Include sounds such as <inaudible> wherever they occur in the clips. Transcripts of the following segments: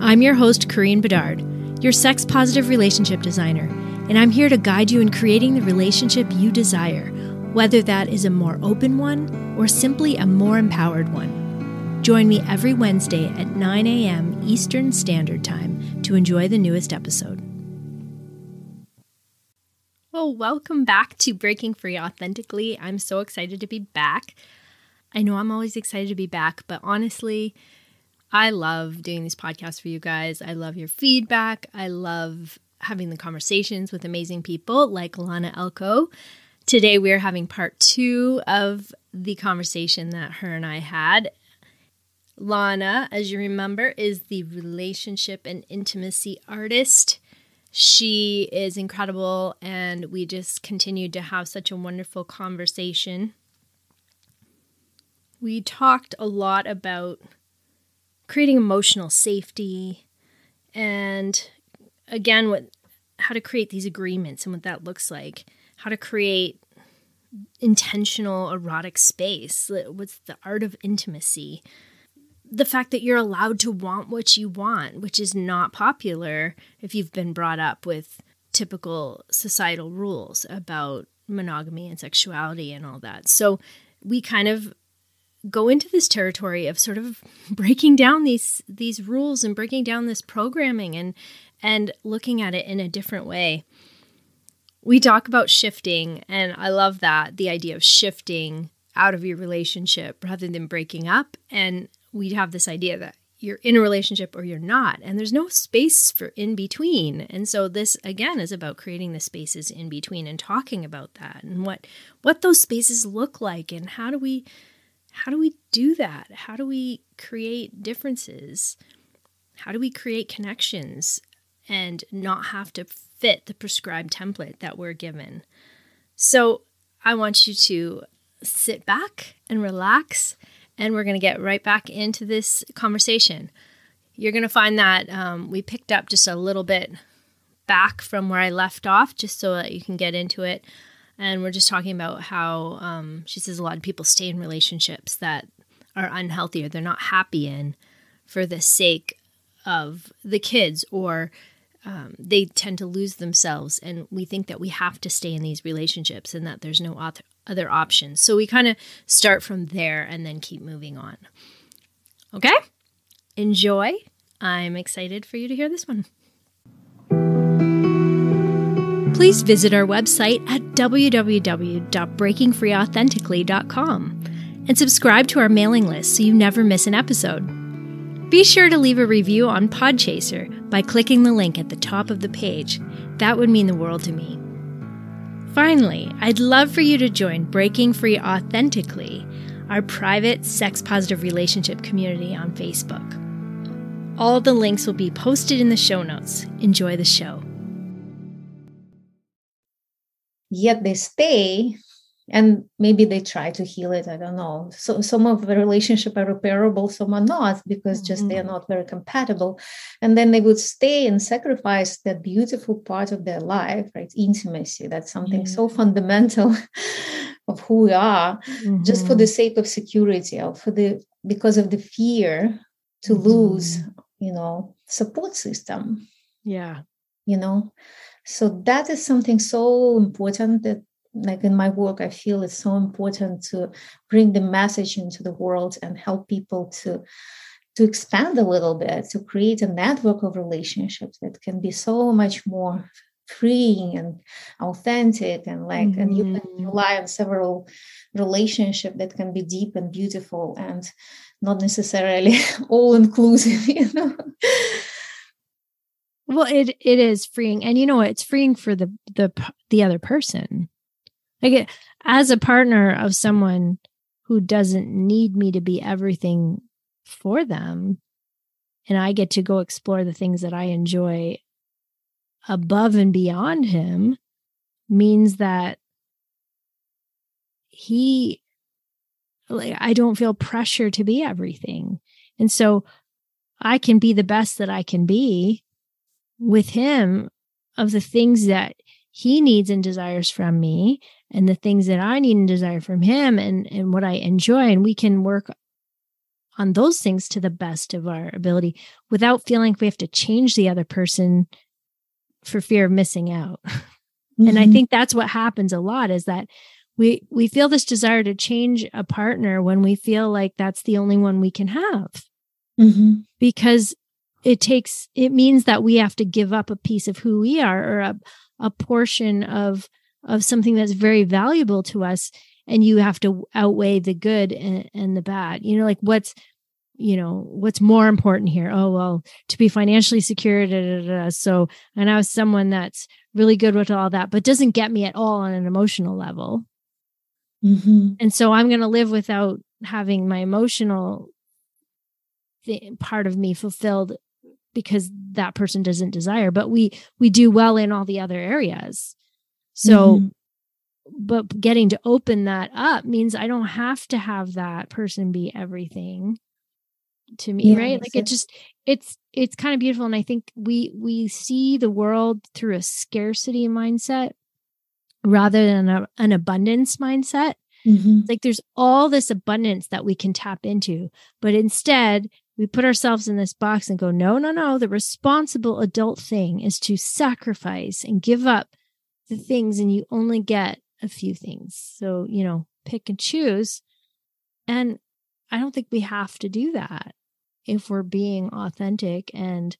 I'm your host, Corinne Bedard, your sex positive relationship designer, and I'm here to guide you in creating the relationship you desire, whether that is a more open one or simply a more empowered one. Join me every Wednesday at 9 a.m. Eastern Standard Time to enjoy the newest episode. Well, welcome back to Breaking Free Authentically. I'm so excited to be back. I know I'm always excited to be back, but honestly, I love doing these podcasts for you guys. I love your feedback. I love having the conversations with amazing people like Lana Elco. Today, we're having part two of the conversation that her and I had. Lana, as you remember, is the relationship and intimacy artist she is incredible, and we just continued to have such a wonderful conversation. We talked a lot about creating emotional safety and again what how to create these agreements and what that looks like how to create intentional erotic space what's the art of intimacy the fact that you're allowed to want what you want, which is not popular if you've been brought up with typical societal rules about monogamy and sexuality and all that. So we kind of go into this territory of sort of <laughs> breaking down these these rules and breaking down this programming and and looking at it in a different way. We talk about shifting and I love that the idea of shifting out of your relationship rather than breaking up and we'd have this idea that you're in a relationship or you're not and there's no space for in between and so this again is about creating the spaces in between and talking about that and what what those spaces look like and how do we how do we do that how do we create differences how do we create connections and not have to fit the prescribed template that we're given so i want you to sit back and relax and we're going to get right back into this conversation. You're going to find that um, we picked up just a little bit back from where I left off, just so that you can get into it. And we're just talking about how um, she says a lot of people stay in relationships that are unhealthy or they're not happy in for the sake of the kids or um, they tend to lose themselves and we think that we have to stay in these relationships and that there's no other options. So we kind of start from there and then keep moving on. Okay? Enjoy. I'm excited for you to hear this one. Please visit our website at www.breakingfreeauthentically.com and subscribe to our mailing list so you never miss an episode. Be sure to leave a review on Podchaser by clicking the link at the top of the page. That would mean the world to me. Finally, I'd love for you to join Breaking Free Authentically, our private sex positive relationship community on Facebook. All the links will be posted in the show notes. Enjoy the show. Yet they stay and maybe they try to heal it i don't know so some of the relationship are repairable some are not because just mm-hmm. they're not very compatible and then they would stay and sacrifice that beautiful part of their life right intimacy that's something so fundamental <laughs> of who we are mm-hmm. just for the mm-hmm. sake of security or for the because of the fear to mm-hmm. lose you know support system yeah you know so that is something so important that like in my work i feel it's so important to bring the message into the world and help people to to expand a little bit to create a network of relationships that can be so much more freeing and authentic and like mm-hmm. and you can rely on several relationship that can be deep and beautiful and not necessarily <laughs> all inclusive <laughs> you know well it it is freeing and you know what? it's freeing for the the the other person like as a partner of someone who doesn't need me to be everything for them, and I get to go explore the things that I enjoy above and beyond him means that he like I don't feel pressure to be everything. And so I can be the best that I can be with him of the things that he needs and desires from me and the things that I need and desire from him and and what I enjoy and we can work on those things to the best of our ability without feeling like we have to change the other person for fear of missing out. Mm-hmm. <laughs> And I mm-hmm. think that's what happens a lot is that we we feel this desire to change a partner when we feel like that's the only one we can have. Mm-hmm. Because it takes it means that we have to give up a piece of who we are or a, a portion of of something that's very valuable to us and you have to outweigh the good and, and the bad. You know like what's you know what's more important here? Oh well to be financially secure da, da, da, so and i was someone that's really good with all that but doesn't get me at all on an emotional level. Mm-hmm. and so i'm going to live without having my emotional th- part of me fulfilled because that person doesn't desire but we we do well in all the other areas so mm-hmm but getting to open that up means I don't have to have that person be everything to me, yeah, right? Like it just it's it's kind of beautiful and I think we we see the world through a scarcity mindset rather than a, an abundance mindset. Mm-hmm. Like there's all this abundance that we can tap into, but instead we put ourselves in this box and go, no, no, no. The responsible adult thing is to sacrifice and give up the things, and you only get a few things. So, you know, pick and choose. And I don't think we have to do that if we're being authentic and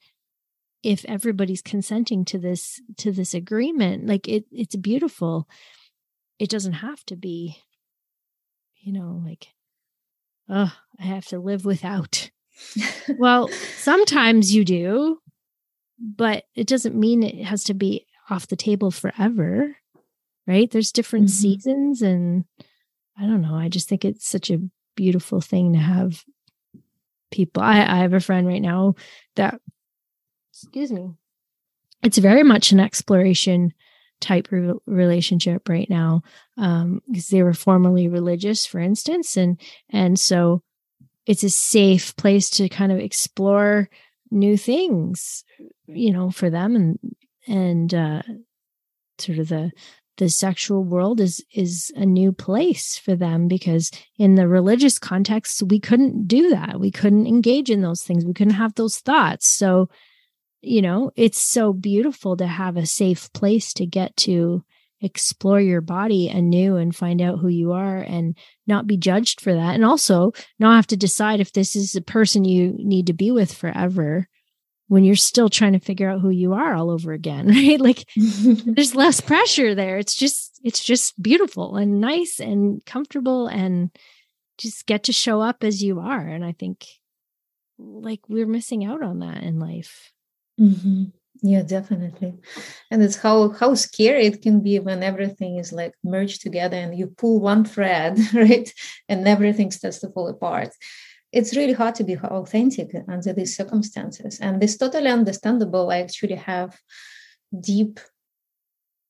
if everybody's consenting to this to this agreement like it it's beautiful it doesn't have to be you know like oh i have to live without well sometimes you do but it doesn't mean it has to be off the table forever right? There's different mm-hmm. seasons. And I don't know. I just think it's such a beautiful thing to have people. I, I have a friend right now that, excuse me, it's very much an exploration type re- relationship right now um because they were formerly religious for instance and and so it's a safe place to kind of explore new things you know for them and and uh sort of the the sexual world is is a new place for them because in the religious context we couldn't do that. We couldn't engage in those things. We couldn't have those thoughts. So you know it's so beautiful to have a safe place to get to explore your body anew and find out who you are and not be judged for that. And also not have to decide if this is a person you need to be with forever when you're still trying to figure out who you are all over again <laughs> right? Like <laughs> there's less pressure there. It's just it's just beautiful and nice and comfortable and just get to show up as you are. And i think like we're missing out on that in life. Mm-hmm. Yeah definitely and it's how how scary it can be when everything is like merged together and you pull one thread <laughs> right and everything starts to fall apart it's really hard to be authentic under these circumstances. And it's totally understandable. I actually have deep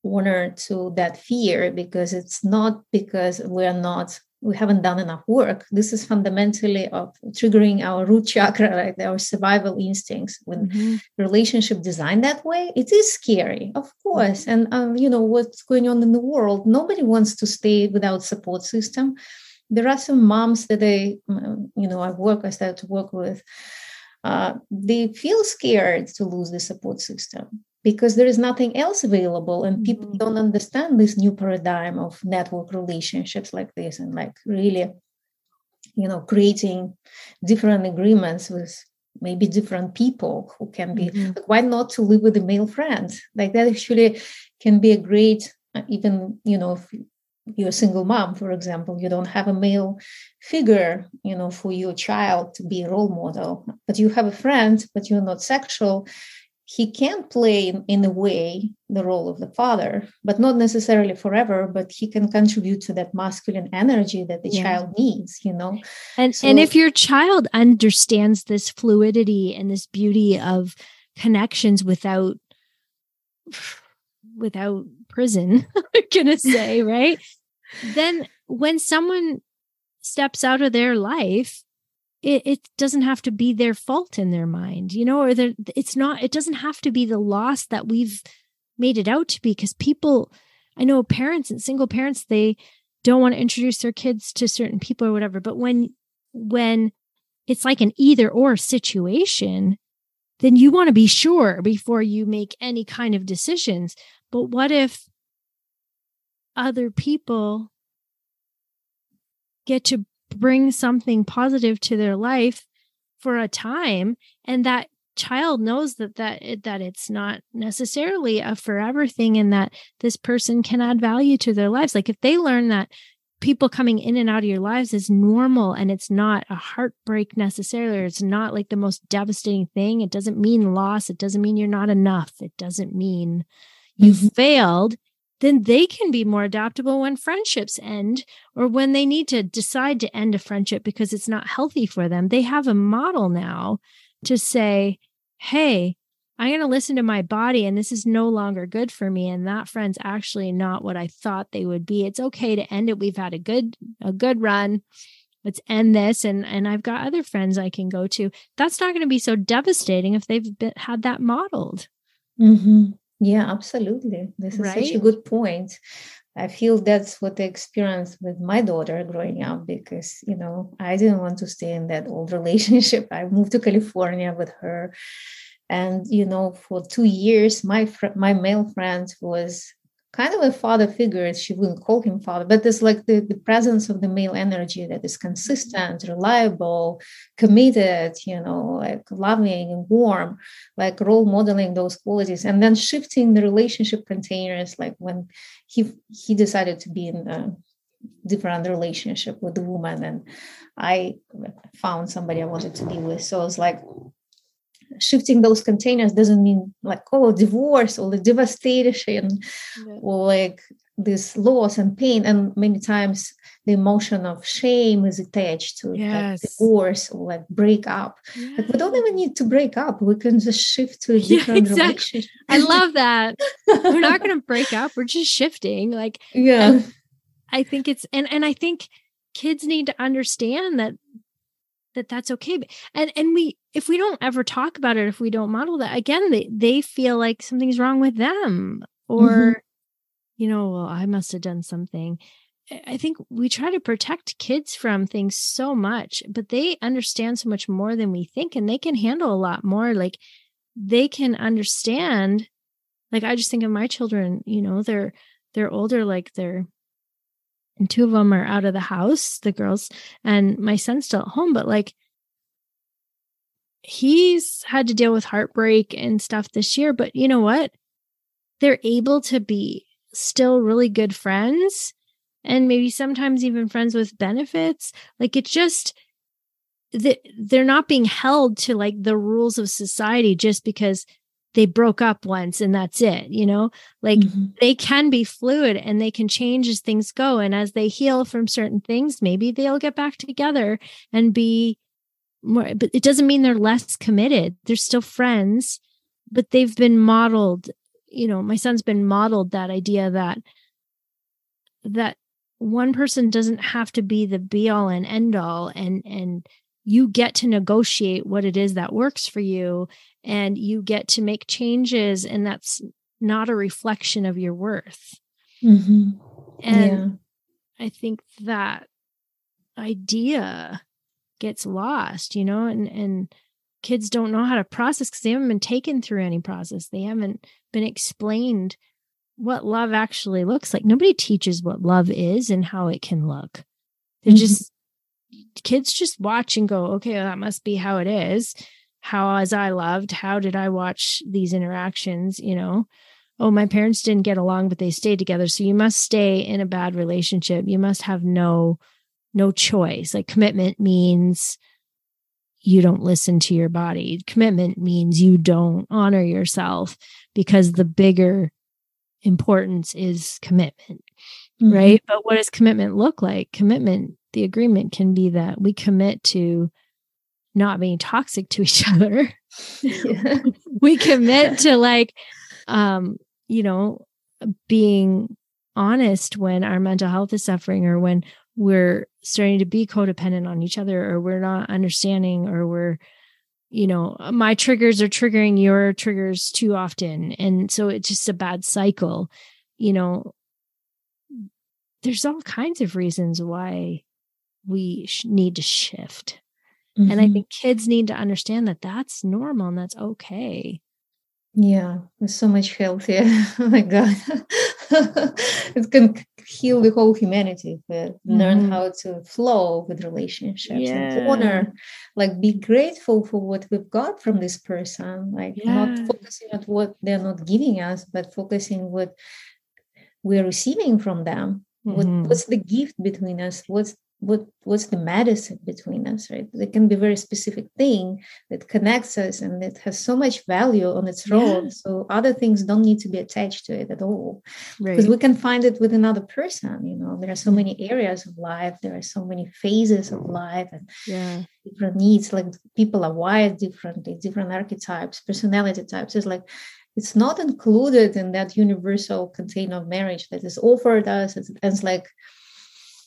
honor to that fear because it's not because we're not we haven't done enough work this is fundamentally of triggering our root chakra like our survival instincts when mm-hmm. relationship designed that way it is scary of course mm-hmm. and um, you know what's going on in the world nobody wants to stay without support system there are some moms that they, you know, I work, I started to work with. Uh, they feel scared to lose the support system because there is nothing else available and people mm-hmm. don't understand this new paradigm of network relationships like this and like really you know creating different agreements with maybe different people who can be mm-hmm. like, why not to live with a male friend like that actually can be a great uh, even you know if you're a single mom for example you don't have a male figure you know for your child to be a role model but you have a friend but you're not sexual he can play in a way the role of the father but not necessarily forever but he can contribute to that masculine energy that the yeah. child needs you know and so, and if your child understands this fluidity and this beauty of connections without without prison <laughs> i'm gonna <laughs> say right then when someone steps out of their life it, it doesn't have to be their fault in their mind, you know, or it's not, it doesn't have to be the loss that we've made it out to be because people, I know parents and single parents, they don't want to introduce their kids to certain people or whatever. But when, when it's like an either or situation, then you want to be sure before you make any kind of decisions. But what if other people get to bring something positive to their life for a time and that child knows that that that it's not necessarily a forever thing and that this person can add value to their lives like if they learn that people coming in and out of your lives is normal and it's not a heartbreak necessarily it's not like the most devastating thing it doesn't mean loss it doesn't mean you're not enough it doesn't mean you mm-hmm. failed then they can be more adaptable when friendships end or when they need to decide to end a friendship because it's not healthy for them. They have a model now to say, hey, I'm going to listen to my body and this is no longer good for me and that friend's actually not what I thought they would be. It's okay to end it. We've had a good a good run. Let's end this and and I've got other friends I can go to. That's not going to be so devastating if they've been, had that modeled. Mm-hmm. Yeah, absolutely. This is right? such a good point. I feel that's what I experienced with my daughter growing up because, you know, I didn't want to stay in that old <laughs> relationship. I moved to California with her. And, you know, for two years, my fr- my male friend was kind of a father figure. She wouldn't call him father, but there's like the, the presence of the male energy that is consistent, reliable, committed, you know, like loving and warm, like role modeling those qualities, and then shifting the relationship containers, like when he he decided to be in a different relationship with the woman and I found somebody I wanted to be with. So it's like shifting those containers doesn't mean like oh divorce or the devastation yeah. or like this loss and pain and many times the emotion of shame is attached to yes. like divorce or like break up yeah. like we don't even need to break up we can just shift to a <laughs> different yeah, exactly. relationship i love that <laughs> we're not going to break up we're just shifting like yeah i think it's and and i think kids need to understand that that that's okay and and we if we don't ever talk about it if we don't model that again they they feel like something's wrong with them or mm-hmm. you know well i must have done something i think we try to protect kids from things so much but they understand so much more than we think and they can handle a lot more like they can understand like i just think of my children you know they're they're older like they're and two of them are out of the house, the girls, and my son's still at home. But like, he's had to deal with heartbreak and stuff this year. But you know what? They're able to be still really good friends and maybe sometimes even friends with benefits. Like, it's just, that they're not being held to like the rules of society just because they broke up once and that's it you know like mm-hmm. they can be fluid and they can change as things go and as they heal from certain things maybe they'll get back together and be more but it doesn't mean they're less committed they're still friends but they've been modeled you know my son's been modeled that idea that that one person doesn't have to be the be all and end all and and you get to negotiate what it is that works for you and you get to make changes and that's not a reflection of your worth mm-hmm. and yeah. i think that idea gets lost you know and and kids don't know how to process because they haven't been taken through any process they haven't been explained what love actually looks like nobody teaches what love is and how it can look they're mm-hmm. just kids just watch and go, okay, well, that must be how it is. How was I loved? How did I watch these interactions? You know, oh, my parents didn't get along, but they stayed together. So you must stay in a bad relationship. You must have no no choice. Like commitment means you don't listen to your body. Commitment means you don't honor yourself because the bigger importance is commitment, mm-hmm. right? But what does commitment look like? Commitment, the agreement can be that we commit to not being toxic to each <laughs> other. Yeah. we commit to <laughs> like um you know being honest when our mental health is suffering or when we're starting to be codependent on each other or we're not understanding or we're you know my triggers are triggering your triggers too often and so it's just a bad cycle you know there's all kinds of reasons why we sh- need to shift mm-hmm. and i mm-hmm. think kids need to understand that that's normal and that's okay yeah, it's so much healthier. <laughs> oh my God. <laughs> it can heal the whole humanity, but mm-hmm. learn how to flow with relationships yeah. and honor, like be grateful for what we've got from this person, like yeah. not focusing on what they're not giving us, but focusing what we're receiving from them. Mm-hmm. What, what's the gift between us? What's what what's the medicine between us right? It can be a very specific thing that connects us and it has so much value on its own yeah. so other things don't need to be attached to it at all. Right. because we can find it with another person you know? There are so many areas of life. There are so many phases of life and yeah. different needs. Like people are wired differently different archetypes personality types. It's like it's not included in that universal container of marriage that is offered us. It's, it's like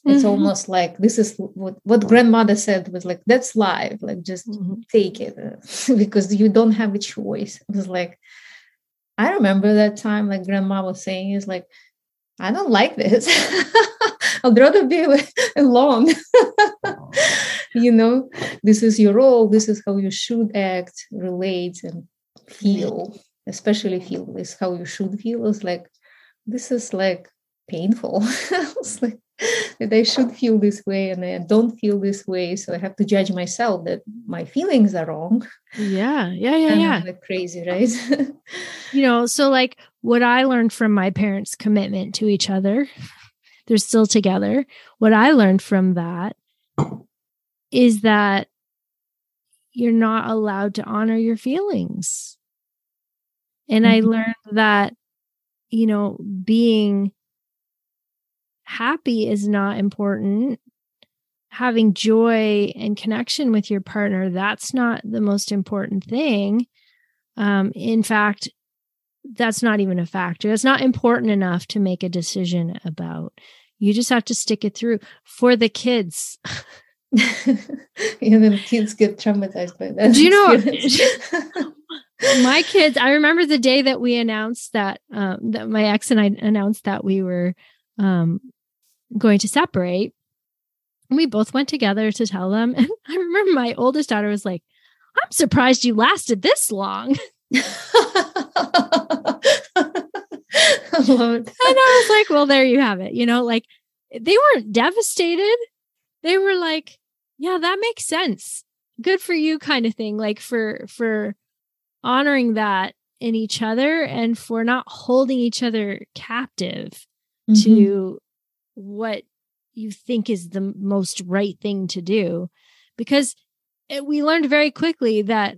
it's mm-hmm. almost like this is what, what grandmother said was like that's life like just mm-hmm. take it <laughs> because you don't have a choice. It was like i remember that time like grandma was saying is like i don't like this. <laughs> I'd rather be <laughs> alone. You know this is your role this is how you should act relate and feel especially feel this how you should feel. It's like this is like painful. It's like that I should feel this way and I don't feel this way. So I have to judge myself that my feelings are wrong. Yeah. Yeah. Yeah. yeah. Like crazy, right? <laughs> you know, so like what I learned from my parents' commitment to each other, they're still together. What I learned from that is that you're not allowed to honor your feelings. And mm-hmm. I learned that, you know, being happy is not important. Having joy and connection with your partner that's not the most important thing. Um, in fact that's not even a factor. It's not important enough to make a decision about. You just have to stick it through for the kids. <laughs> Yeah then kids get traumatized by that do you know <laughs> my kids i remember the day that we announced that um, that my ex and i announced that we were um, going to separate. And we both went together to tell them. <laughs> And I remember my oldest daughter was like, I'm surprised you lasted this long. <laughs> <laughs> and I was like, well, there you have it. You know, like they weren't devastated. They were like, yeah, that makes sense. Good for you kind of thing. Like for for honoring that in each other and for not holding each other captive mm-hmm. to what you think is the most right thing to do because it, we learned very quickly that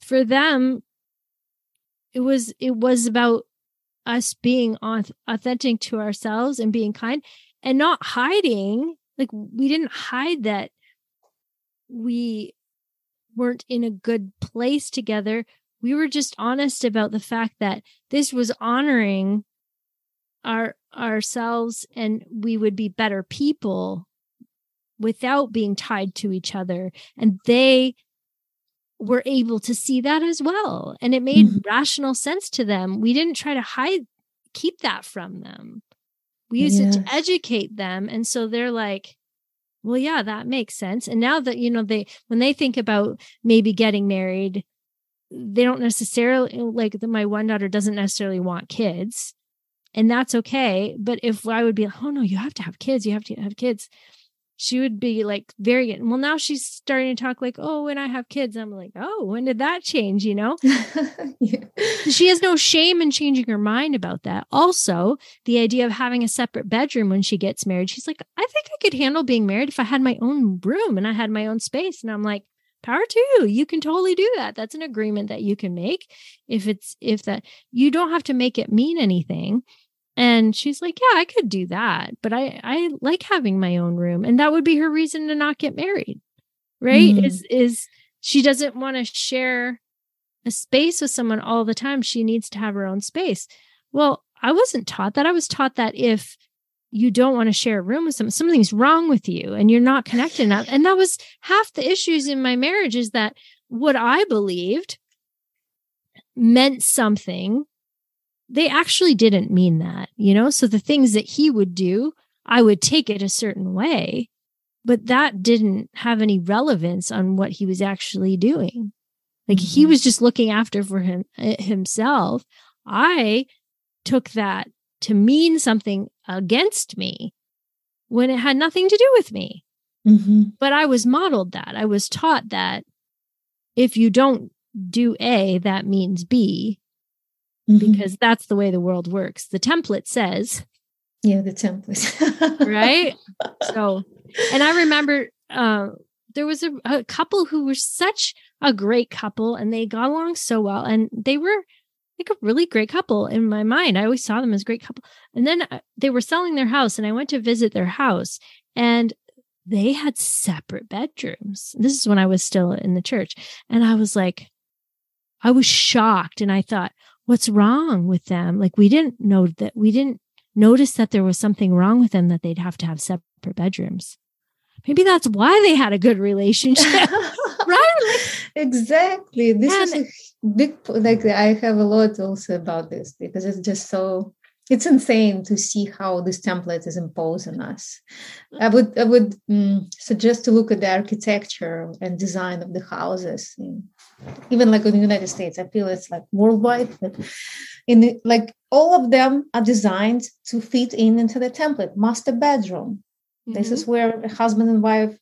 for them it was it was about us being authentic to ourselves and being kind and not hiding like we didn't hide that we weren't in a good place together. We were just honest about the fact that this was honoring our ourselves and we would be better people without being tied to each other. And they were able to see that as well. And it made mm-hmm. rational sense to them. We didn't try to hide keep that from them. We used yes. it to educate them. And so they're like well yeah that makes sense. And now that you know they when they think about maybe getting married they don't necessarily like the, my one daughter doesn't necessarily want kids and that's okay. But if I would be like, oh no, you have to have kids, you have to have kids, she would be like very well. Now she's starting to talk like, oh, when I have kids, I'm like, oh, when did that change? You know, <laughs> yeah. she has no shame in changing her mind about that. Also, the idea of having a separate bedroom when she gets married, she's like, I think I could handle being married if I had my own room and I had my own space. And I'm like, power to you. You can totally do that. That's an agreement that you can make. If it's, if that, you don't have to make it mean anything. And she's like, yeah, I could do that, but I, I like having my own room. And that would be her reason to not get married. Right. Mm-hmm. Is, is she doesn't want to share a space with someone all the time. She needs to have her own space. Well, I wasn't taught that. I was taught that if you don't want to share a room with someone, something's wrong with you and you're not connected enough. And that was half the issues in my marriage is that what I believed meant something. They actually didn't mean that, you know? So the things that he would do, I would take it a certain way, but that didn't have any relevance on what he was actually doing. Like mm-hmm. he was just looking after for him eh, himself. I took that to mean something against me when it had nothing to do with me. Mm-hmm. But I was modeled that. I was taught that if you don't do A, that means B, mm-hmm. because that's the way the world works. The template says, Yeah, the template. <laughs> right? So, and I remember uh, there was a, a couple who were such a great couple and they got along so well and they were like a really great couple in my mind. I always saw them as a great couple. And then uh, they were selling their house and I went to visit their house and they had separate bedrooms. This is when I was still in the church. And I was like, I was shocked and I thought, what's wrong with them? Like we didn't know that we didn't notice that there was something wrong with them that they'd have to have separate bedrooms. Maybe that's why they had a good relationship. <laughs> right? <laughs> exactly. This and, is a big like I have a lot also about this because it's just so it's insane to see how this template is imposed on us. I would I would um, suggest to look at the architecture and design of the houses, in, even like in the United States. I feel it's like worldwide, but in the, like all of them are designed to fit in into the template. Master bedroom. Mm-hmm. This is where husband and wife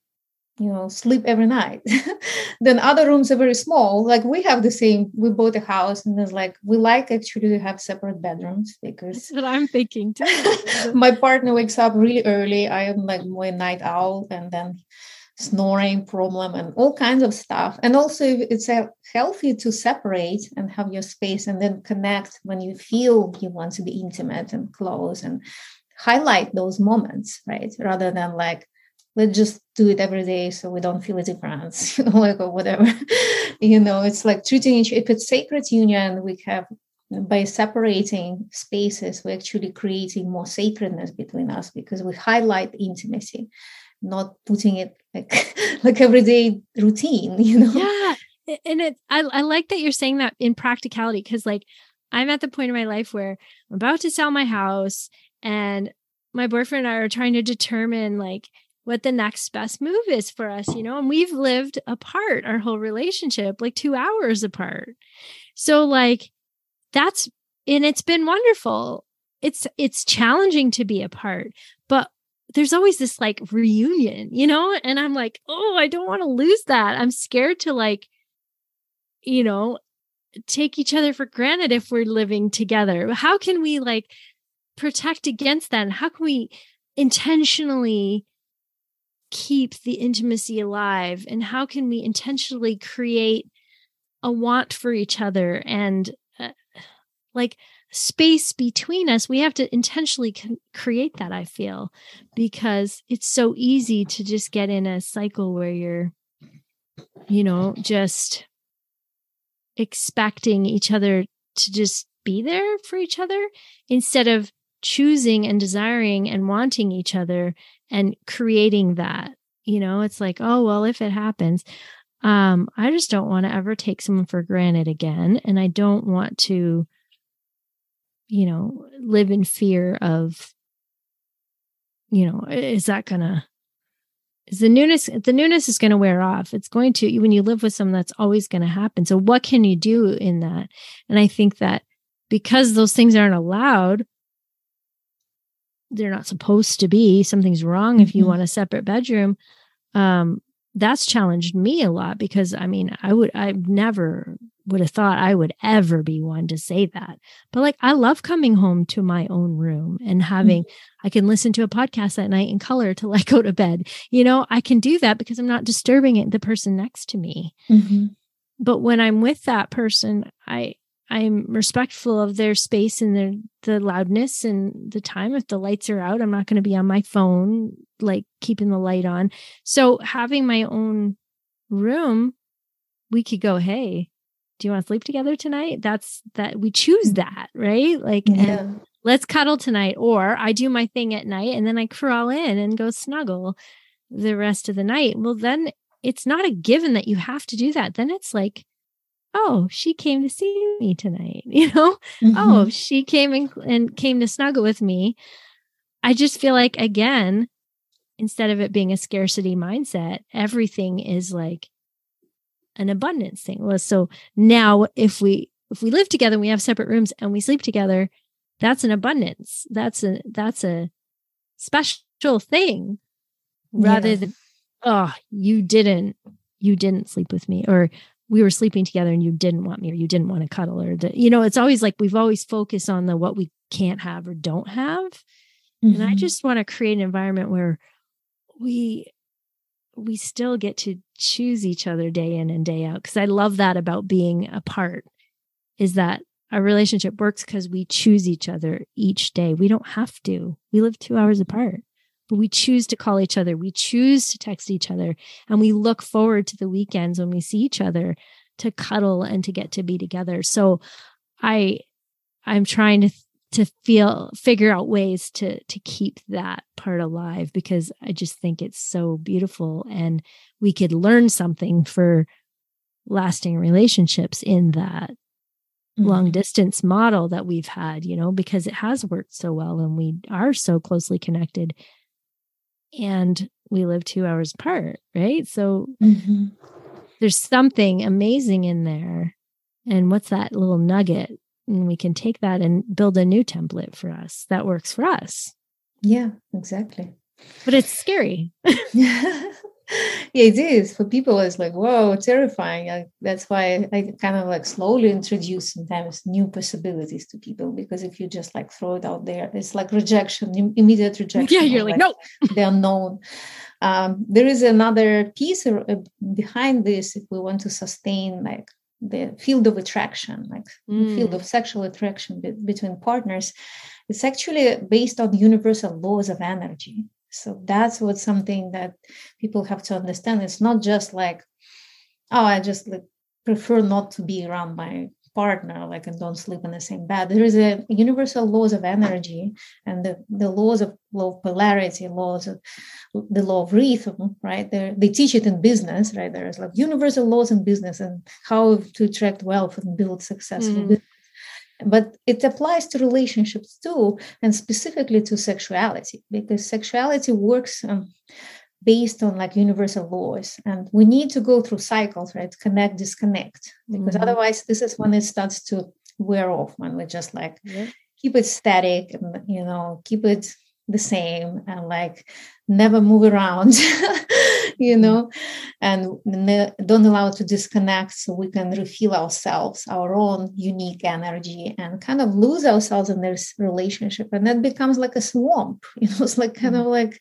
you know sleep every night. <laughs> Then other rooms are very small like we have the same we bought a house and it's like we like actually to have separate bedrooms because That's what i'm thinking too. <laughs> My partner wakes up really early i am like more night owl and then snoring problem and all kinds of stuff. And also it's a healthy to separate and have your space and then connect when you feel you want to be intimate and close and highlight those moments right? Rather than like let's just do it every day so we don't feel a difference, you know, like or whatever. <laughs> you know, it's like treating each if it's sacred union, we have by separating spaces, we're actually creating more sacredness between us because we highlight intimacy, not putting it like <laughs> like everyday routine, you know. Yeah. And it I, I like that you're saying that in practicality because like I'm at the point in my life where I'm about to sell my house and my boyfriend and I are trying to determine like what the next best move is for us, you know, and we've lived apart our whole relationship, like two hours apart. So, like, that's, and it's been wonderful. It's, it's challenging to be apart, but there's always this like reunion, you know? And I'm like, oh, I don't want to lose that. I'm scared to like, you know, take each other for granted if we're living together. How can we like protect against that? And how can we intentionally keep the intimacy alive and how can we intentionally create a want for each other and uh, like space between us? We have to intentionally con- create that i feel because it's so easy to just get in a cycle where you're you know just expecting each other to just be there for each other instead of choosing and desiring and wanting each other and creating that you know? It's like oh well if it happens. Um i just don't want to ever take someone for granted again and i don't want to you know live in fear of you know is that gonna is the newness the newness is going to wear off. It's going to when you live with someone that's always going to happen. So what can you do in that? And i think that because those things aren't allowed they're not supposed to be something's wrong mm-hmm. if you mm-hmm. want a separate bedroom um that's challenged me a lot because i mean i would i've never would have thought I would ever be one to say that. But like, I love coming home to my own room and having, mm-hmm. I can listen to a podcast at night in color till I <laughs> go to bed. You know, I can do that because I'm not disturbing it, the person next to me. Mm-hmm. But when I'm with that person, I, I'm respectful of their space and their the loudness and the time. If the lights are out, I'm not going to be on my phone, like keeping the light on. So having my own room, we could go, hey, do you want to sleep together tonight? That's that we choose that, right? Like yeah. let's cuddle tonight. Or I do my thing at night and then I crawl in and go snuggle the rest of the night. Well, then it's not a given that you have to do that. Then it's like, oh, she came to see me tonight. <laughs> You know, mm-hmm. oh, she came and, and came to snuggle with me. I just feel like, again, instead of it being a scarcity mindset, everything is like an abundance thing. Well, so now if we if we live together, and we have separate rooms and we sleep together, that's an abundance. That's a that's a special thing rather yeah. than oh, you didn't you didn't sleep with me or we were sleeping together and you didn't want me or you didn't want to cuddle or the, you know it's always like we've always focused on the what we can't have or don't have mm-hmm. and i mm-hmm. just want to create an environment where we we still get to choose each other day in and day out because i love that about being apart is that our relationship works because we choose each other each day we don't have to we live two hours apart but we choose to call each other. We choose to text each other. And we look forward to the weekends when we see each other to cuddle and to get to be together. So I, I'm trying to, to feel, figure out ways to, to keep that part alive because I just think it's so beautiful and we could learn something for lasting relationships in that long mm-hmm. distance model that we've had, you know, because it has worked so well and we are so closely connected and we live two hours apart, right? So mm-hmm. there's something amazing in there. And what's that little nugget? And we can take that and build a new template for us that works for us. Yeah, exactly. But it's scary. <laughs> <laughs> yeah, it is for people. It's like whoa, terrifying. I, that's why I kind of like slowly introduce sometimes new possibilities to people because if you just like throw it out there, it's like rejection, immediate rejection. Yeah, you're like, like no, <laughs> the unknown. Um, there is another piece uh, behind this if we want to sustain like the field of attraction, like mm. the field of sexual attraction be- between partners. It's actually based on universal laws of energy. So that's what's something that people have to understand. It's not just like, oh, I just like prefer not to be around my partner, like and don't sleep in the same bed. There is a universal laws of energy and the, the laws of law of polarity, laws of the law of rhythm, right? They're, they teach it in business, right? There's like universal laws in business and how to attract wealth and build successful mm. business but it applies to relationships too and specifically to sexuality because sexuality works um, based on like universal laws and we need to go through cycles right connect disconnect because mm-hmm. otherwise this is when it starts to wear off when we just like yeah. keep it static and you know keep it the same and like never move around <laughs> you mm-hmm. know and don't allow it to disconnect so we can refill ourselves our own unique energy and kind of lose ourselves in this relationship. And that becomes like a swamp <laughs> you know it's like kind mm-hmm. of like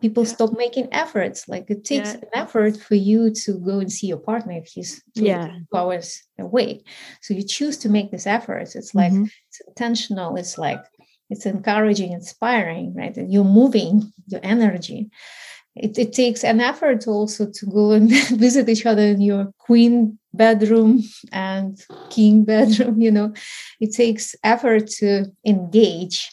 people stop making efforts. Like it takes yeah. an effort for you to go and see your partner if he's yeah. two hours away. So you choose to make this effort it's like mm-hmm. it's intentional. It's like it's encouraging inspiring right? And you're moving your energy it, it takes an effort also to go and <laughs> visit each other in your queen bedroom and king <laughs> bedroom you know it takes effort to engage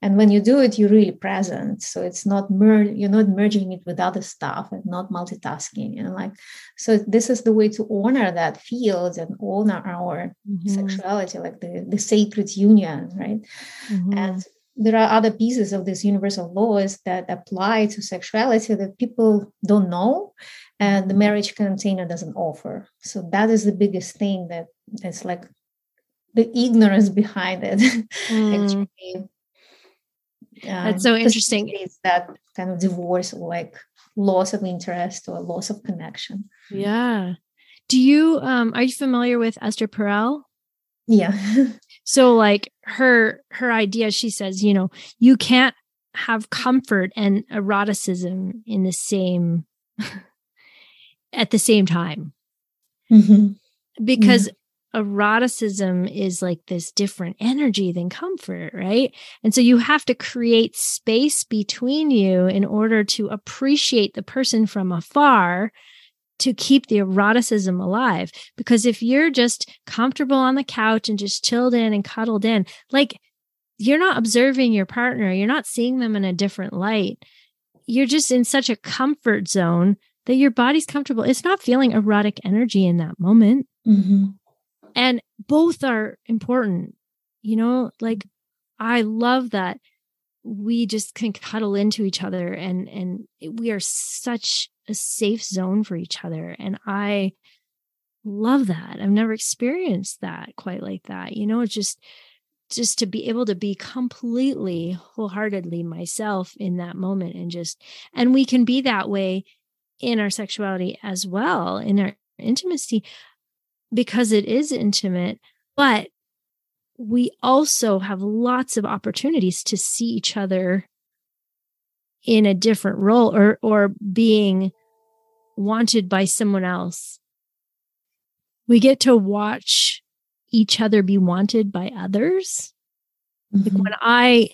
and when you do it you're really present so it's not mer- you're not merging it with other stuff and not multitasking and like so this is the way to honor that field and honor our mm-hmm. sexuality like the, the sacred union right mm-hmm. and there are other pieces of these universal laws that apply to sexuality that people don't know and the marriage container doesn't offer. So that is the biggest thing that is like the ignorance behind it <laughs> mm. actually. Um, that's so interesting. it's that kind of divorce or like loss of interest or loss of connection. Yeah. Do you um are you familiar with esther perel? Yeah <laughs> so like her her idea she says you know you can't have comfort and eroticism in the same <laughs> at the same time mm-hmm. because yeah. eroticism is like this different energy than comfort right and so you have to create space between you in order to appreciate the person from afar to keep the eroticism alive because if you're just comfortable on the couch and just chilled in and cuddled in like you're not observing your partner you're not seeing them in a different light you're just in such a comfort zone that your body's comfortable. It's not feeling erotic energy in that moment. Mm-hmm. And both are important. You know, like I love that we just can cuddle into each other and and we are such a safe zone for each other and i love that i've never experienced that quite like that you know just just to be able to be completely wholeheartedly myself in that moment and just and we can be that way in our sexuality as well, in our intimacy, because it is intimate. But we also have lots of opportunities to see each other in a different role or or being wanted by someone else. We get to watch each other be wanted by others. Mm-hmm. Like when I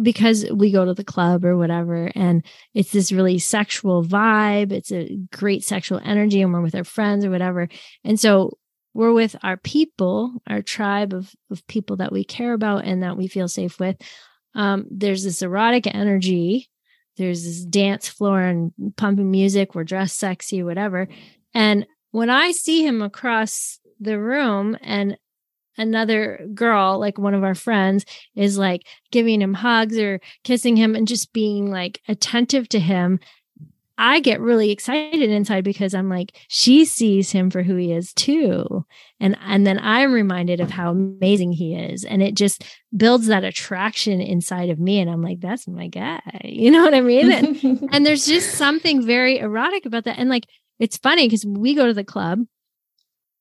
because we go to the club or whatever and it's this really sexual vibe it's a great sexual energy and we're with our friends or whatever and so we're with our people our tribe of, of people that we care about and that we feel safe with um, there's this erotic energy there's this dance floor and pumping music we're dressed sexy whatever. And when i see him across the room and another girl, like one of our friends, is like giving him hugs or kissing him and just being like attentive to him, I get really excited inside because I'm like, she sees him for who he is too. And and then I'm reminded of how amazing he is. And it just builds that attraction inside of me. And I'm like, that's my guy. <laughs> You know what I mean? And, <laughs> and there's just something very erotic about that. And like it's funny because we go to the club,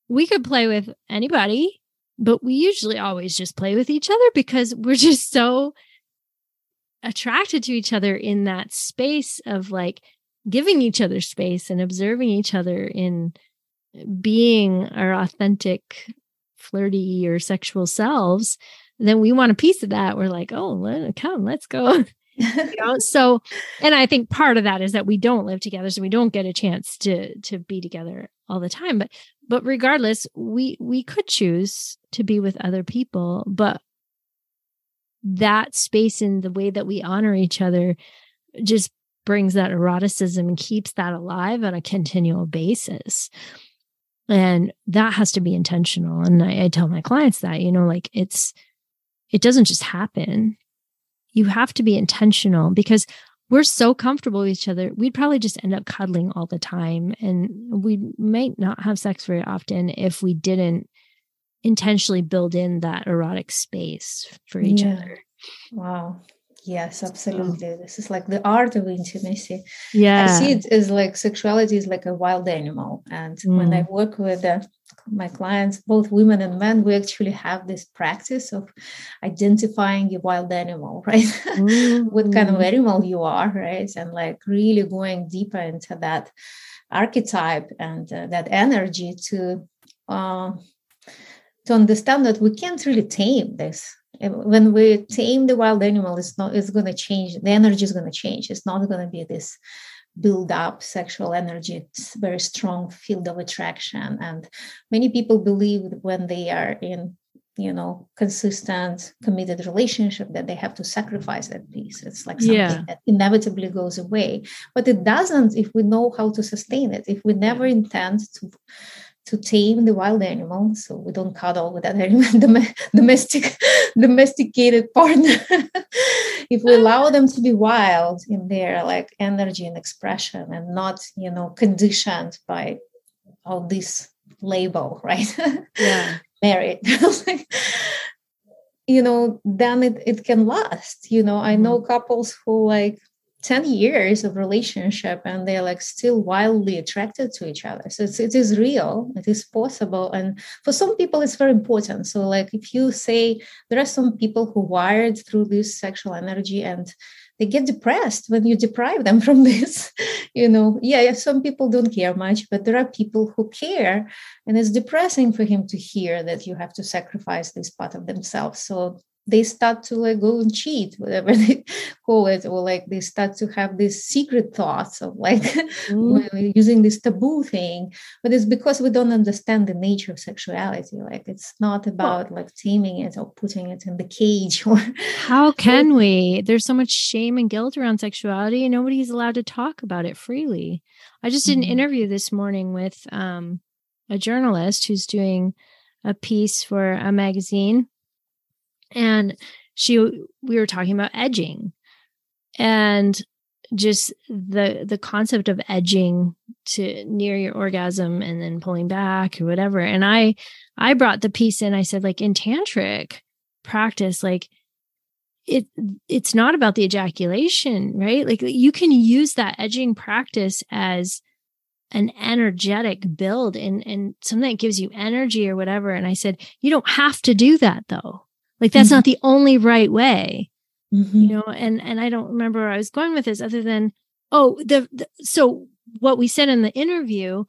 we could play with anybody but we usually always just play with each other because we're just so attracted to each other in that space of like giving each other space and observing each other in being our authentic flirty or sexual selves then we want a piece of that. We're like oh let, come let's go. <laughs> You know <laughs> so and i think part of that is that we don't live together so we don't get a chance to to be together all the time but but regardless we we could choose to be with other people but that space in the way that we honor each other just brings that eroticism and keeps that alive on a continual basis and that has to be intentional and I, I tell my clients that you know like it's it doesn't just happen you have to be intentional because we're so comfortable with each other. We'd probably just end up cuddling all the time. And we might not have sex very often if we didn't intentionally build in that erotic space for each yeah. other. Wow. Yes, absolutely. This is like the art of intimacy. Yeah. I see it as like sexuality is like a wild animal. And mm. when I mm. work with uh, my clients, both women and men, we actually have this practice of identifying your wild animal, <laughs> right? Mm. what kind of mm. animal you are, right? And like really going deeper into that archetype and uh, that energy to uh, to understand that we can't really tame this when we tame the wild animal it's not it's going to change the energy is going to change. It's not going to be this build up sexual energy. It's very strong field of attraction. And many people believe when they are in you know consistent committed relationship that they have to sacrifice that piece it's like something yeah. that inevitably goes away. But it doesn't if we know how to sustain it. If we never intend to to tame the wild animal so we don't cuddle with that <laughs> animal domestic <laughs> domesticated partner. <laughs> If we allow them to be wild in their like energy and expression and not you know conditioned by all this label right? Yeah. Married. You know then it, it can last you know? I know mm-hmm. couples who like 10 years of relationship and they're like still wildly attracted to each other. So it's, it is real it is possible and for some people it's very important. So like if you say there are some people who wired through this sexual energy and they get depressed when you deprive them <laughs> from this you know yeah some people don't care much but there are people who care and it's depressing for him to hear that you have to sacrifice this part of themselves. So they start to like go and cheat, whatever <laughs> they call it, or like they start to have these secret thoughts of like mm. <laughs> using this taboo thing. But it's because we don't understand the nature of sexuality. Like it's not about like taming it or putting it in the cage <laughs> or how can we? There's so much shame and guilt around sexuality, and nobody's allowed to talk about it freely. I just did an mm-hmm. interview this morning with um, a journalist who's doing a piece for a magazine and she we were talking about edging and just the the concept of edging to near your orgasm and then pulling back or whatever. And i i brought the piece in i said like in tantric practice like it it's not about the ejaculation right? Like you can use that edging practice as an energetic build and and something that gives you energy or whatever. And i said you don't have to do that though like that's mm-hmm. not the only right way. Mm-hmm. You know, and and I don't remember where I was going with this other than oh the, the so what we said in the interview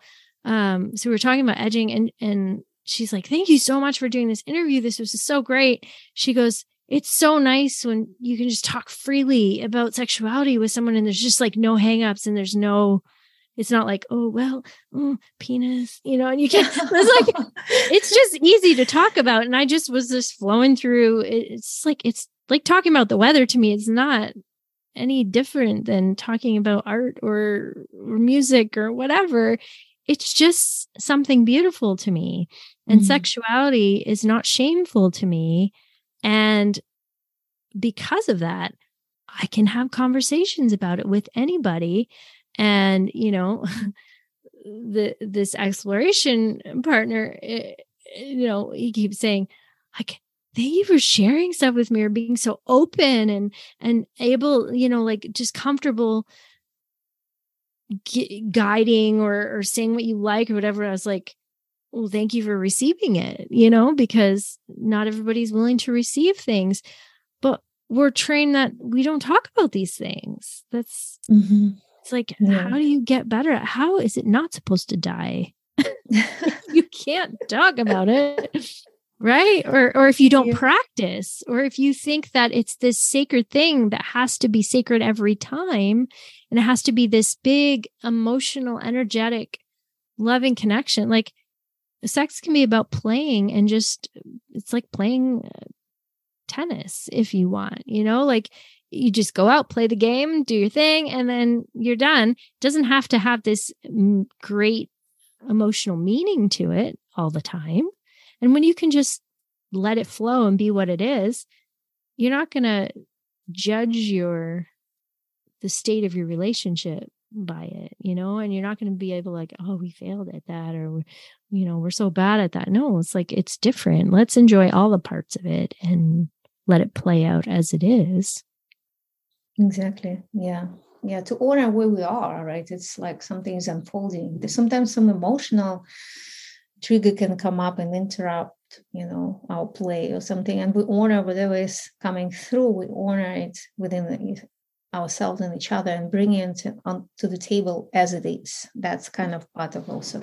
um so we were talking about edging and and she's like thank you so much for doing this interview this was so great she goes it's so nice when you can just talk freely about sexuality with someone and there's just like no hangups and there's no it's not like, oh well, mm, penis, you know, and you can't. <laughs> It's like <laughs> it's just easy to talk about, and I just was just flowing through. It's like it's like talking about the weather to me. It's not any different than talking about art or, or music or whatever. It's just something beautiful to me, and mm-hmm. sexuality is not shameful to me, and because of that, I can have conversations about it with anybody and you know <laughs> the this exploration partner eh, you know he keeps saying like thank you for sharing stuff with me or being so open and and able you know like just comfortable guiding or or saying what you like or whatever. I was like well thank you for receiving it you know because not everybody's willing to receive things. But we're trained that we don't talk about these things. That's mm-hmm. It's like, yeah. how do you get better at how is it not supposed to die? <laughs> you can't talk about it. Right? Or or if you don't yeah. practice, or if you think that it's this sacred thing that has to be sacred every time, and it has to be this big emotional, energetic, loving connection. Like sex can be about playing and just it's like playing uh, tennis if you want, you know, like you just go out, play the game, do your thing, and then you're done. Doesn't have to have this great emotional meaning to it all the time. And when you can just let it flow and be what it is, you're not going to judge your the state of your relationship by it, you know, and you're not going to be able like, oh, we failed at that or you know, we're so bad at that. No, it's like it's different. Let's enjoy all the parts of it and let it play out as it is. Exactly. Yeah. Yeah. To honor where we are, right? It's like something is unfolding. There's sometimes some emotional trigger can come up and interrupt, you know, our play or something. And we honor whatever is coming through, we honor it within the, ourselves and each other and bring it on to the table as it is. That's kind of part of also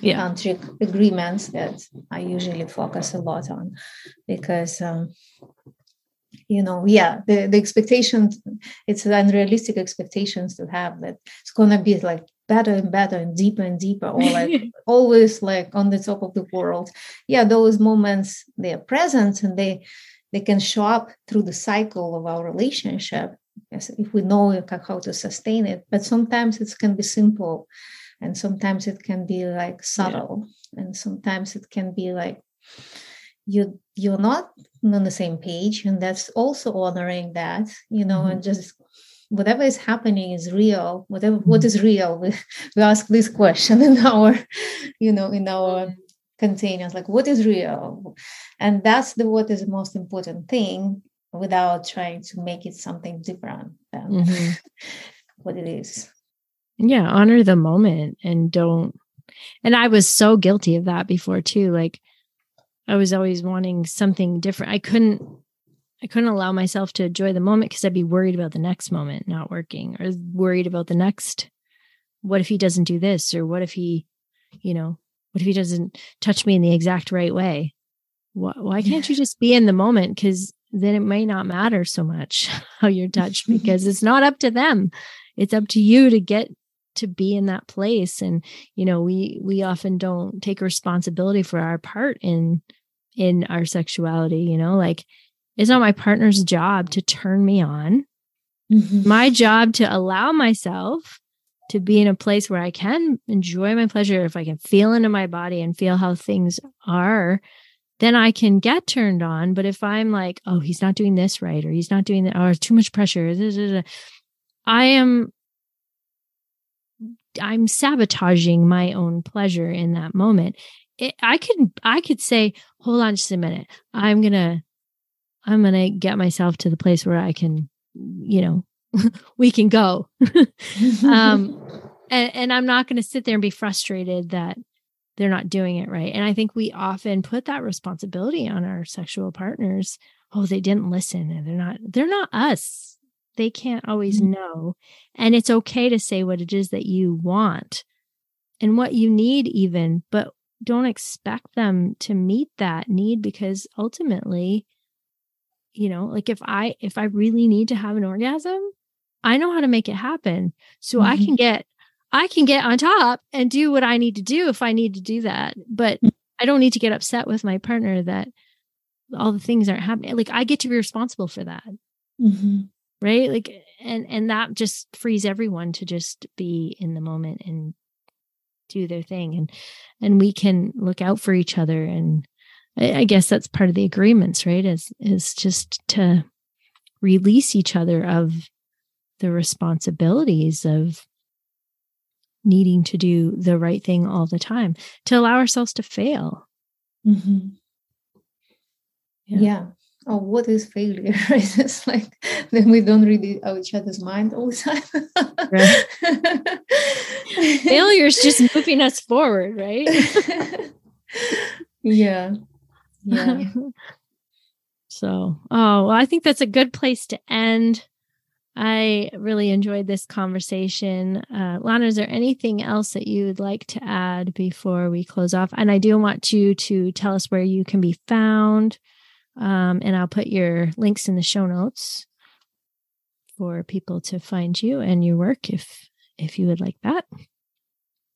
yeah. tantric agreements that I usually focus a lot on because um, you know yeah the, the expectations it's unrealistic expectations to have that it's gonna be like better and better and deeper and deeper or like <laughs> always like on the top of the world yeah those moments they are present and they they can show up through the cycle of our relationship yes, if we know how to sustain it but sometimes it can be simple and sometimes it can be like subtle yeah. and sometimes it can be like you you're not on the same page and that's also honoring that you know mm-hmm. and just whatever is happening is real whatever mm-hmm. what is real we, <laughs> we ask this question in our you know in our mm-hmm. containers like what is real and that's the what is the most important thing without trying to make it something different than mm-hmm. <laughs> what it is. Yeah, honor the moment and don't. And I was so guilty of that before too. Like I was always wanting something different. I couldn't I couldn't allow myself to enjoy the moment because I'd be worried about the next moment not working or worried about the next what if he doesn't do this or what if he you know what if he doesn't touch me in the exact right way? Why, why can't you just be in the moment because then it may not matter so much <laughs> how you're touched because it's not up to them. It's up to you to get to be in that place and you know we we often don't take responsibility for our part in in our sexuality you know like it's not my partner's job to turn me on mm-hmm. my job to allow myself to be in a place where i can enjoy my pleasure if i can feel into my body and feel how things are then I can get turned on. But if I'm like, oh, he's not doing this right, or he's not doing that, or too much pressure, I am I'm sabotaging my own pleasure in that moment. It, I could I could say, hold on just a minute. I'm gonna I'm gonna get myself to the place where I can, you know, <laughs> we can go. <laughs> um, <laughs> and, and I'm not gonna sit there and be frustrated that they're not doing it right. And I think we often put that responsibility on our sexual partners. Oh, they didn't listen and they're not they're not us. They can't always mm-hmm. know. And it's okay to say what it is that you want and what you need even, but don't expect them to meet that need because ultimately you know, like if I if I really need to have an orgasm, I know how to make it happen. So mm-hmm. I can get I can get on top and do what I need to do if I need to do that. But mm. I don't need to get upset with my partner that all the things aren't happening. Like I get to be responsible for that. Mm-hmm. Right. Like, and, and that just frees everyone to just be in the moment and do their thing. And, and we can look out for each other. And I, I guess that's part of the agreements, right? Is, is just to release each other of the responsibilities of needing to do the right thing all the time to allow ourselves to fail. Mm-hmm. Yeah. yeah. Oh, what is failure? <laughs> it's like then we don't read each other's mind all the time. right. <laughs> failure is just moving us forward, right? <laughs> yeah. Yeah. so, oh, well, I think that's a good place to end. I really enjoyed this conversation. Uh, Lana, is there anything else that you would like to add before we close off? And I do want you to tell us where you can be found. Um, and I'll put your links in the show notes for people to find you and your work if if you would like that.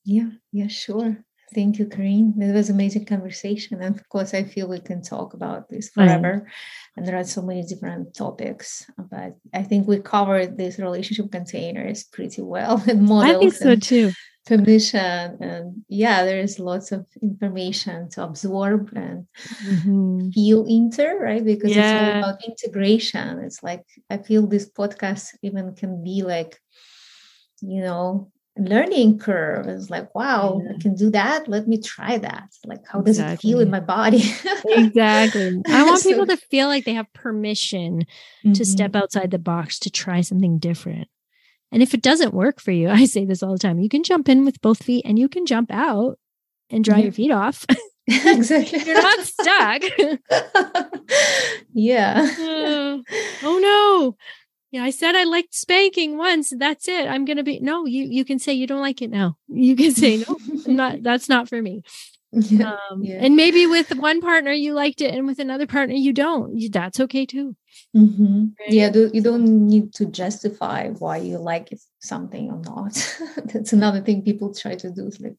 Yeah, yeah, sure. Thank you, Corinne. It was amazing conversation. And of course, I feel we can talk about this forever. Mm. And there are so many different topics. But I think we covered these relationship containers pretty well <laughs> and models. I think so too. Permission. And yeah, there's lots of information to absorb and mm-hmm. feel into, right? Because yeah. it's all about integration. It's like I feel this podcast even can be like, you know, learning curve. It's like, wow, yeah. I can do that. Let me try that. Like, how does it feel in my body? exactly. <laughs> I want so, people to feel like they have permission mm-hmm. to step mm-hmm. outside the box to try something different. And if it doesn't work for you, <laughs> I say this all the time you can jump in with both feet and you can jump out and dry yeah. your feet off. <laughs> exactly. You're not stuck. yeah. Uh, oh no yeah, I said I liked spanking once. That's it. I'm gonna be no. You you can say you don't like it now. You can say no. Not. <laughs> That's not for me. Yeah, um, yeah. And maybe with one partner you liked it, and with another partner you don't. You, that's okay too. Mm-hmm. Right? Yeah, do, you don't need to justify why you like something or not. <laughs> that's another thing people try to do, like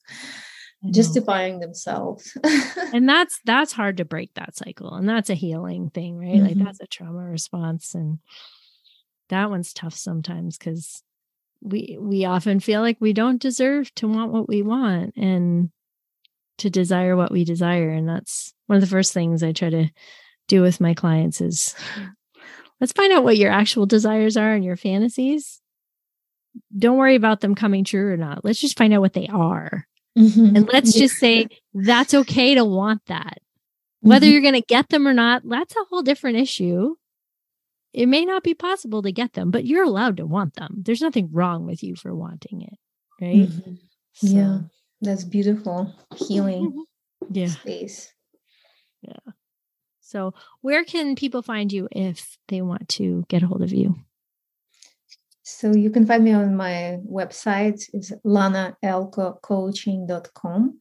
justifying themselves. and <laughs> that's that's hard to break that cycle, and that's a healing thing, right? Mm-hmm. Like that's a trauma response, and that one's tough sometimes because we we often feel like we don't deserve to want what we want and to desire what we desire and that's one of the first things i try to do with my clients is <laughs> let's find out what your actual desires are and your fantasies. Don't worry about them coming true or not. Let's just find out what they are. Mm-hmm. and let's just say that's okay to want that. Whether mm-hmm. you're going to get them or not that's a whole different issue it may not be possible to get them, but you're allowed to want them. There's nothing wrong with you for wanting it, right? Mm-hmm. So. Yeah, that's beautiful. Healing mm-hmm. yeah. space. Yeah. So, where can people find you if they want to get a hold of you? So you can find me on my website, it's lanaelcocoaching.com.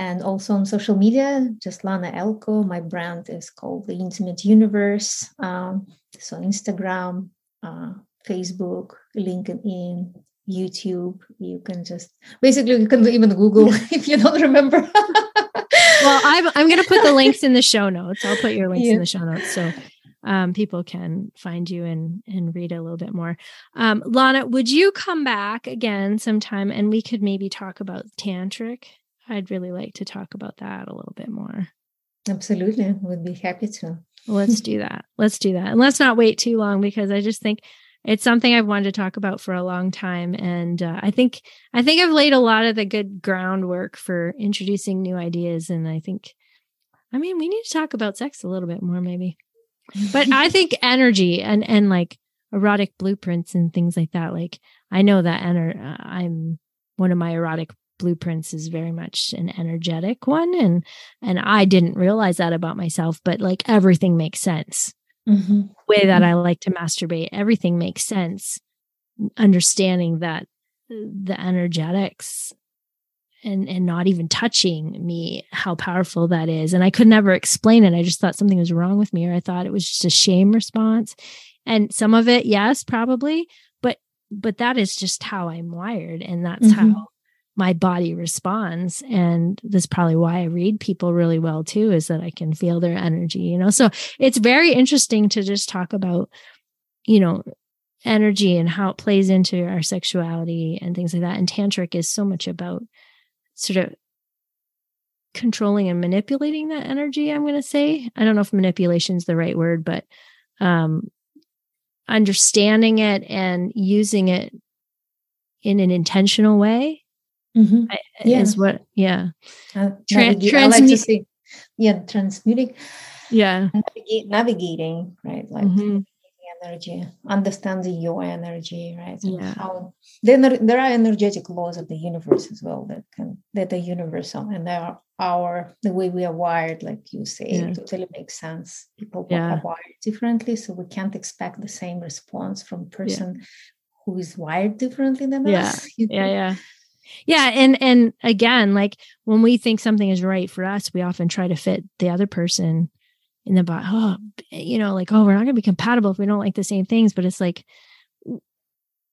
And also on social media, just Lana Elco. My brand is called The Intimate Universe. Um, so Instagram, uh, Facebook, LinkedIn, YouTube. You can just basically you can even Google <laughs> <laughs> if you don't remember. <laughs> well, I'm I'm gonna put the links in the show notes. I'll put your links yeah. in the show notes. So um, people can find you and and read a little bit more. Um, Lana, would you come back again sometime and we could maybe talk about tantric? I'd really like to talk about that a little bit more. Absolutely, would be happy to. let's do <laughs> that. Let's do that, and let's not wait too long because I just think it's something I've wanted to talk about for a long time, and uh, I think I think I've laid a lot of the good groundwork for introducing new ideas, and I think, I mean, we need to talk about sex a little bit more, maybe but I <laughs> think energy and and like erotic blueprints and things like that. Like I know that ener- uh, I'm one of my erotic blueprints is very much an energetic one, and and I didn't realize that about myself. But like everything makes sense. Mm-hmm. Way that I like to masturbate, everything makes sense. Understanding that the energetics and and not even touching me how powerful that is and i could never explain it i just thought something was wrong with me or i thought it was just a shame response and some of it yes probably but but that is just how i'm wired and that's mm-hmm. how my body responds. And that's probably why i read people really well too is that i can feel their energy you know? So it's very interesting to just talk about you know energy and how it plays into our sexuality and things like that. And tantric is so much about sort of controlling and manipulating that energy i'm going to say. I don't know if manipulation is the right word but um understanding it and using it in an intentional way mm-hmm. yeah. is what yeah uh, Tran- like say, yeah transmuting yeah Navigate, navigating right like mm-hmm energy, understanding your energy, right? yeah. How then there are energetic laws of the universe as well that can that are universal and they are our the way we are wired, like you say, yeah. totally makes sense. People yeah. are wired differently, so we can't expect the same response from person yeah. who is wired differently than us. <laughs> Yeah, yeah. Yeah, and and again, like when we think something is right for us, we often try to fit the other person in the body, oh, you know, like, oh, we're not going to be compatible if we don't like the same things. But it's like,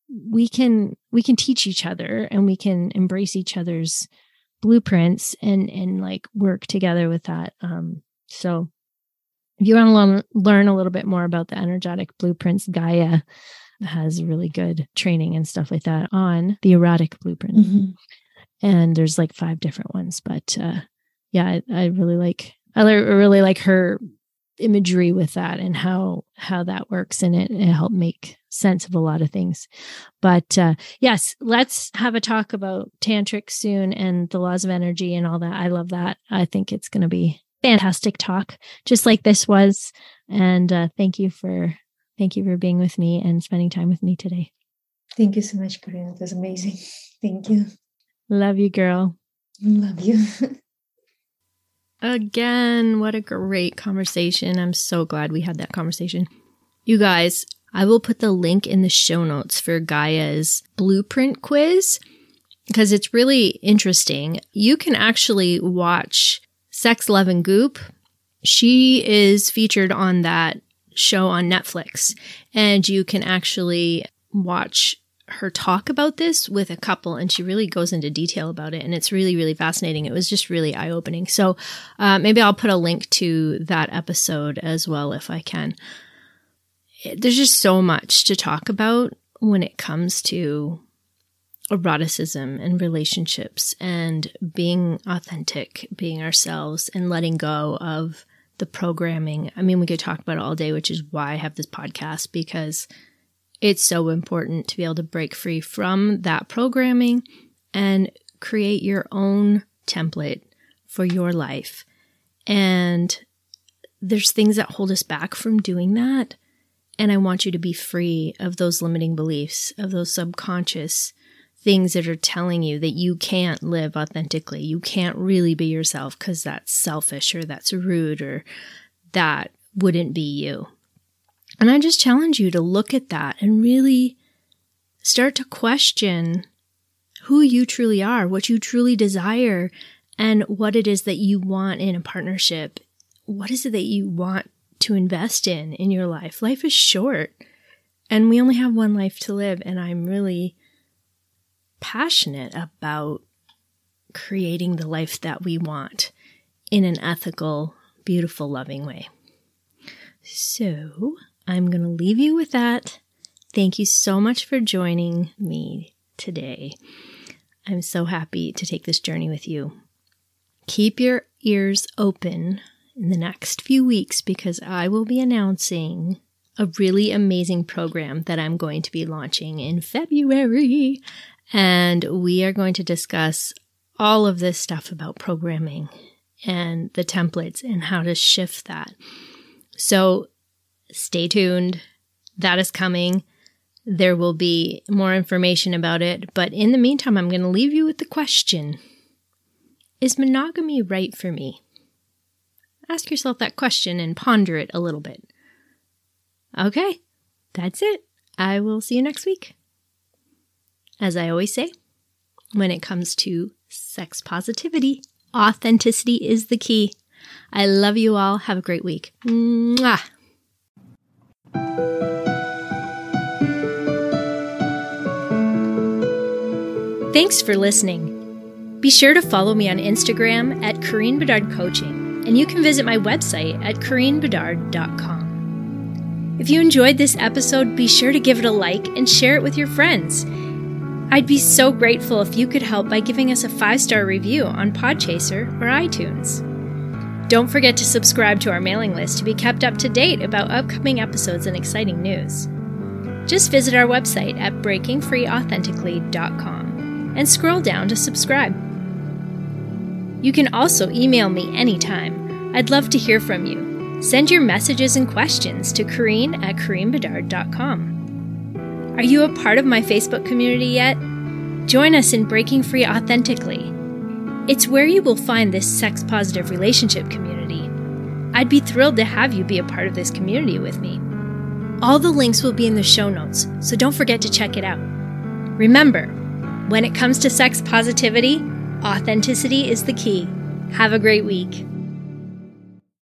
we can we can teach each other and we can embrace each other's blueprints and and like work together with that um so if you want to learn a little bit more about the energetic blueprints Jaiya has really good training and stuff like that on the erotic blueprint. Mm-hmm. and there's like five different ones but uh yeah I, I really like i really like her imagery with that and how how that works and it, it helped make sense of a lot of things. But uh yes let's have a talk about tantric soon and the laws of energy and all that. I love that. I think it's going to be fantastic talk just like this was. And uh thank you for thank you for being with me and spending time with me today thank you so much Corinne. it was amazing thank you love you girl love you <laughs> Again, what a great conversation. I'm so glad we had that conversation. You guys, I will put the link in the show notes for Jaiya's blueprint quiz because it's really interesting. You can actually watch Sex, Love, and Goop. She is featured on that show on Netflix, and you can actually watch her talk about this with a couple and she really goes into detail about it and it's really really fascinating. It was just really eye-opening. So uh, maybe i'll put a link to that episode as well if i can. There's just so much to talk about when it comes to eroticism and relationships and being authentic being ourselves and letting go of the programming i mean we could talk about it all day which is why i have this podcast because it's so important to be able to break free from that programming and create your own template for your life. And there's things that hold us back from doing that. And I want you to be free of those limiting beliefs, of those subconscious things that are telling you that you can't live authentically. You can't really be yourself because that's selfish or that's rude or that wouldn't be you. And I just challenge you to look at that and really start to question who you truly are, what you truly desire, and what it is that you want in a partnership. What is it that you want to invest in in your life? Life is short and we only have one life to live. And I'm really passionate about creating the life that we want in an ethical, beautiful, loving way. So I'm going to leave you with that. Thank you so much for joining me today. I'm so happy to take this journey with you. Keep your ears open in the next few weeks because I will be announcing a really amazing program that I'm going to be launching in February. And we are going to discuss all of this stuff about programming and the templates and how to shift that. So stay tuned. That is coming. There will be more information about it. But in the meantime, I'm going to leave you with the question Is monogamy right for me? Ask yourself that question and ponder it a little bit. Okay, that's it. I will see you next week. As I always say, when it comes to sex positivity, authenticity is the key. I love you all. Have a great week. Mwah. Thanks for listening. Be sure to follow me on Instagram at Corinne Bedard Coaching, and you can visit my website at CorinneBedard.com. If you enjoyed this episode, be sure to give it a like and share it with your friends. I'd be so grateful if you could help by giving us a five star review on Podchaser or iTunes. Don't forget to subscribe to our mailing list to be kept up to date about upcoming episodes and exciting news. Just visit our website at breakingfreeauthentically.com and scroll down to subscribe. You can also email me anytime. I'd love to hear from you. Send your messages and questions to Corinne at CorinneBedard.com. Are you a part of my Facebook community yet? Join us in Breaking Free Authentically it's where you will find this sex positive relationship community. I'd be thrilled to have you be a part of this community with me. All the links will be in the show notes, so don't forget to check it out. Remember, when it comes to sex positivity, authenticity is the key. Have a great week.